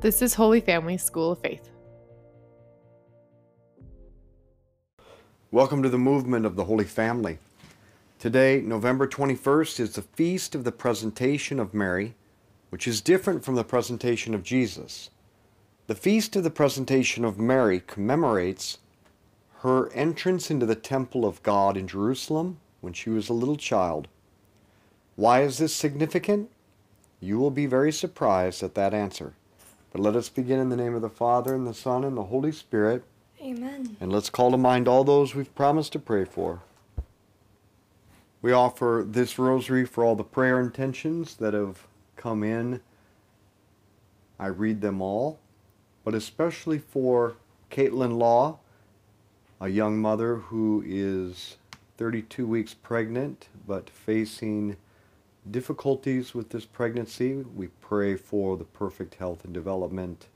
This is Holy Family School of Faith. Welcome to the movement of the Holy Family. Today, November 21st, is the feast of the presentation of Mary, which is different from the presentation of Jesus. The feast of the presentation of Mary commemorates her entrance into the temple of God in Jerusalem when she was a little child. Why is this significant? You will be very surprised at that answer. But let us begin in the name of the Father, and the Son, and the Holy Spirit. Amen. And let's call to mind all those we've promised to pray for. We offer this rosary for all the prayer intentions that have come in. I read them all, but especially for Caitlin Law, a young mother who is 32 weeks pregnant but facing difficulties with this pregnancy. We pray for the perfect health and development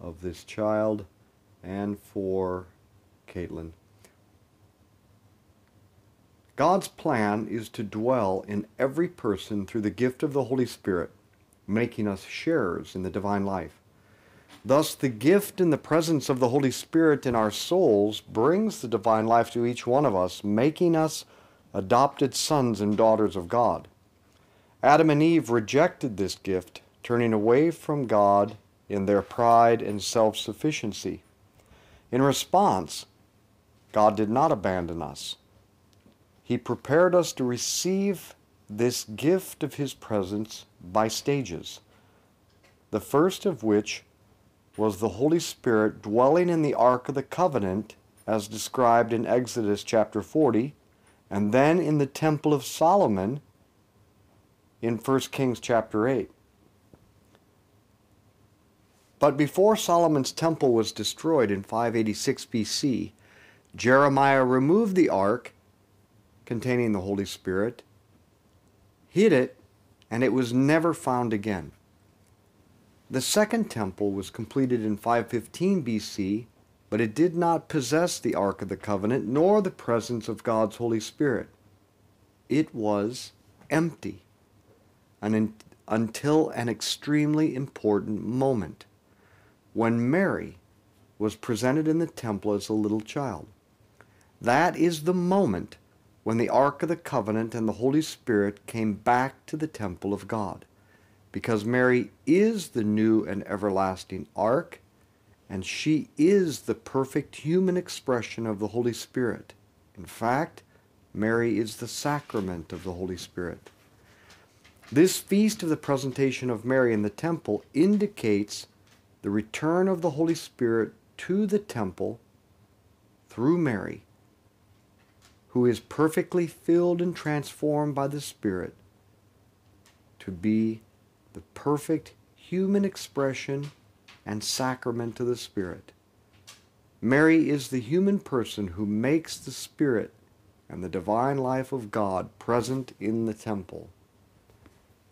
of this child and for Caitlin. God's plan is to dwell in every person through the gift of the Holy Spirit, making us sharers in the divine life. Thus, the gift and the presence of the Holy Spirit in our souls brings the divine life to each one of us, making us adopted sons and daughters of God. Adam and Eve rejected this gift, turning away from God in their pride and self sufficiency. In response, God did not abandon us. He prepared us to receive this gift of His presence by stages, the first of which was the Holy Spirit dwelling in the Ark of the Covenant as described in Exodus chapter 40, and then in the Temple of Solomon in 1 Kings chapter 8. But before Solomon's temple was destroyed in 586 BC, Jeremiah removed the ark containing the Holy Spirit, hid it, and it was never found again. The second temple was completed in 515 BC, but it did not possess the Ark of the Covenant nor the presence of God's Holy Spirit. It was empty an, until an extremely important moment when Mary was presented in the temple as a little child. That is the moment when the Ark of the Covenant and the Holy Spirit came back to the temple of God, because Mary is the new and everlasting Ark, and she is the perfect human expression of the Holy Spirit. In fact, Mary is the sacrament of the Holy Spirit. This feast of the presentation of Mary in the temple indicates the return of the Holy Spirit to the temple through Mary, who is perfectly filled and transformed by the Spirit to be the perfect human expression and sacrament of the Spirit. Mary is the human person who makes the Spirit and the divine life of God present in the temple.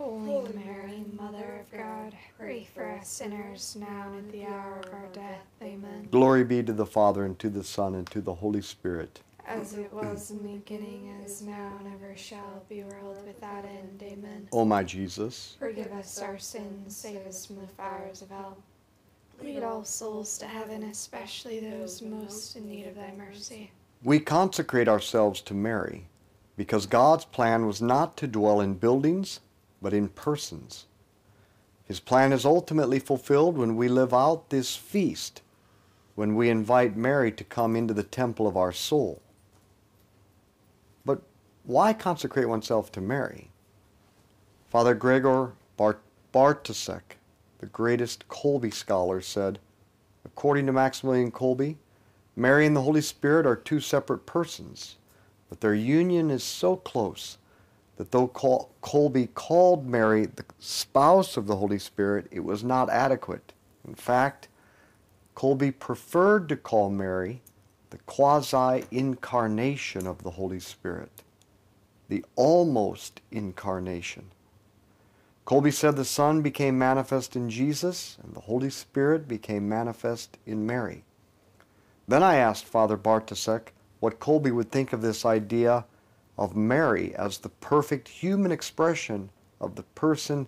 Holy Mary, Mother of God, pray for us sinners, now and at the hour of our death. Amen. Glory be to the Father, and to the Son, and to the Holy Spirit. As it was in the beginning, as now, and ever shall be, world without end. Amen. O my Jesus, Forgive us our sins, save us from the fires of hell. Lead all souls to heaven, especially those most in need of thy mercy. we consecrate ourselves to Mary because God's plan was not to dwell in buildings, but in persons. His plan is ultimately fulfilled when we live out this feast, when we invite Mary to come into the temple of our soul. But why consecrate oneself to Mary? Father Gregor Bart- Bartosik, the greatest Kolbe scholar, said, according to Maximilian Kolbe, Mary and the Holy Spirit are two separate persons, but their union is so close that though Col- Kolbe called Mary the spouse of the Holy Spirit, it was not adequate. In fact, Kolbe preferred to call Mary the quasi incarnation of the Holy Spirit, the almost incarnation. Kolbe said the Son became manifest in Jesus, and the Holy Spirit became manifest in Mary. Then I asked Father Bartosik what Kolbe would think of this idea of Mary as the perfect human expression of the person,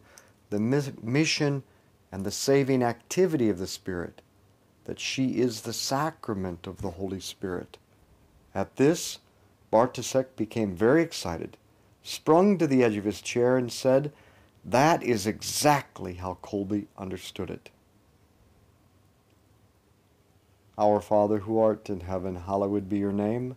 the mission, and the saving activity of the Spirit, that she is the sacrament of the Holy Spirit. At this, Bartosik became very excited, sprung to the edge of his chair, and said, That is exactly how Kolbe understood it. Our Father who art in heaven, hallowed be your name.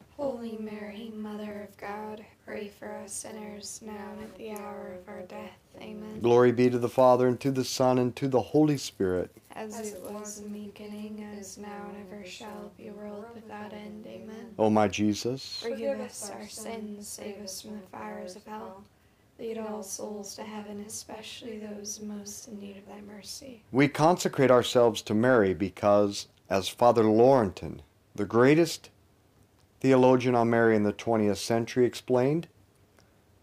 Holy Mary, Mother of God, pray for us sinners now and at the hour of our death. Amen. Glory be to the Father, and to the Son, and to the Holy Spirit. As it was in the beginning, as now and ever shall be, world without end. Amen. O my Jesus, Forgive us our sins, save us from the fires of hell. Lead all souls to heaven, especially those most in need of thy mercy. we consecrate ourselves to Mary because, as Father Laurentin, the greatest theologian on Mary in the 20th century, explained,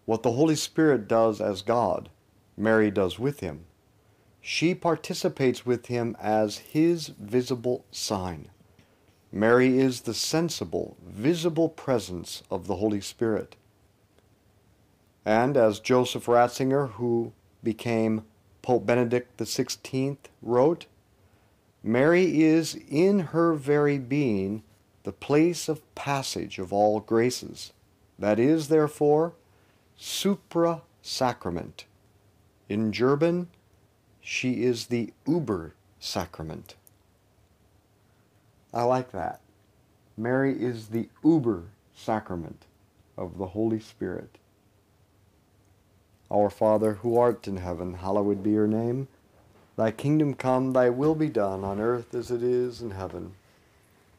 what the Holy Spirit does as God, Mary does with him. She participates with him as his visible sign. Mary is the sensible, visible presence of the Holy Spirit. And as Joseph Ratzinger, who became Pope Benedict XVI, wrote, Mary is in her very being the place of passage of all graces. That is, therefore, supra sacrament. In German, she is the Uber sacrament. I like that. Mary is the Uber sacrament of the Holy Spirit. Our Father, who art in heaven, hallowed be your name. Thy kingdom come, thy will be done on earth as it is in heaven.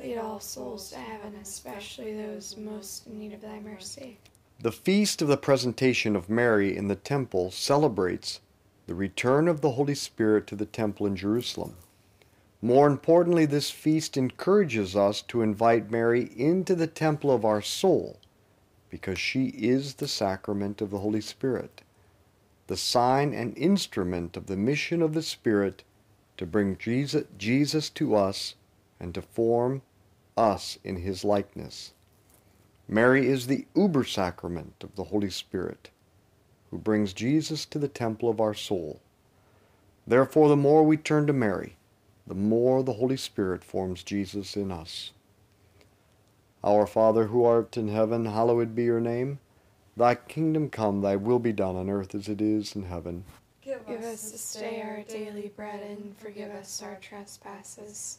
Lead all souls to heaven, especially those most in need of thy mercy. the feast of the presentation of Mary in the temple celebrates the return of the Holy Spirit to the temple in Jerusalem. More importantly, this feast encourages us to invite Mary into the temple of our soul because she is the sacrament of the Holy Spirit, the sign and instrument of the mission of the Spirit to bring Jesus, Jesus to us and to form us in his likeness. Mary is the uber sacrament of the Holy Spirit, who brings Jesus to the temple of our soul. Therefore, the more we turn to Mary, the more the Holy Spirit forms Jesus in us. Our Father who art in heaven, hallowed be your name. Thy kingdom come, thy will be done on earth as it is in heaven. Give us this day our daily bread and forgive us our trespasses,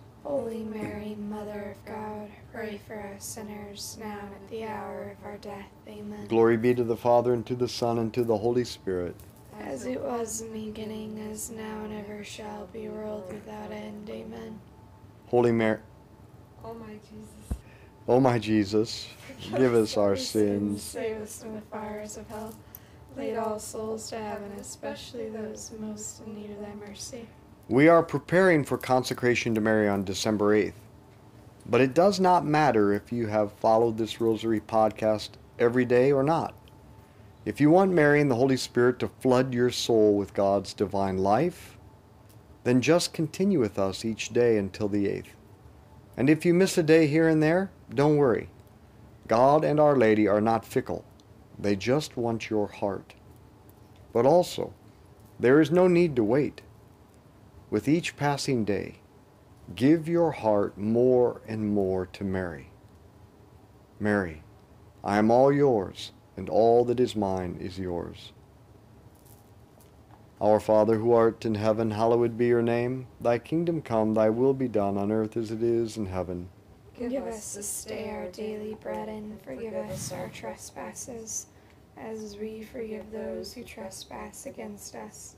Holy Mary, Mother of God, pray for us sinners, now and at the hour of our death. Amen. Glory be to the Father, and to the Son, and to the Holy Spirit. As it was in the beginning, as now and ever shall be, world without end. Amen. Holy Mary, Oh my Jesus. O my Jesus, forgive us our sins. Save us from the fires of hell. Lead all souls to heaven, especially those most in need of thy mercy. We are preparing for consecration to Mary on December 8th. But it does not matter if you have followed this Rosary podcast every day or not. If you want Mary and the Holy Spirit to flood your soul with God's divine life, then just continue with us each day until the 8th. And if you miss a day here and there, don't worry. God and Our Lady are not fickle. They just want your heart. But also, there is no need to wait. With each passing day, give your heart more and more to Mary. Mary, I am all yours, and all that is mine is yours. Our Father who art in heaven, hallowed be your name. Thy kingdom come, thy will be done on earth as it is in heaven. Give us this day our daily bread, and forgive us our trespasses, as we forgive those who trespass against us.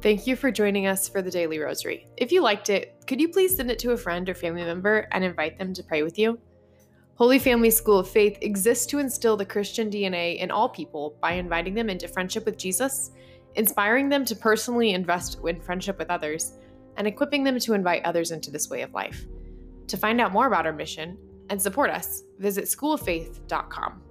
Thank you for joining us for the Daily Rosary. If you liked it, could you please send it to a friend or family member and invite them to pray with you? Holy Family School of Faith exists to instill the Christian DNA in all people by inviting them into friendship with Jesus, inspiring them to personally invest in friendship with others, and equipping them to invite others into this way of life. To find out more about our mission and support us, visit schooloffaith.com.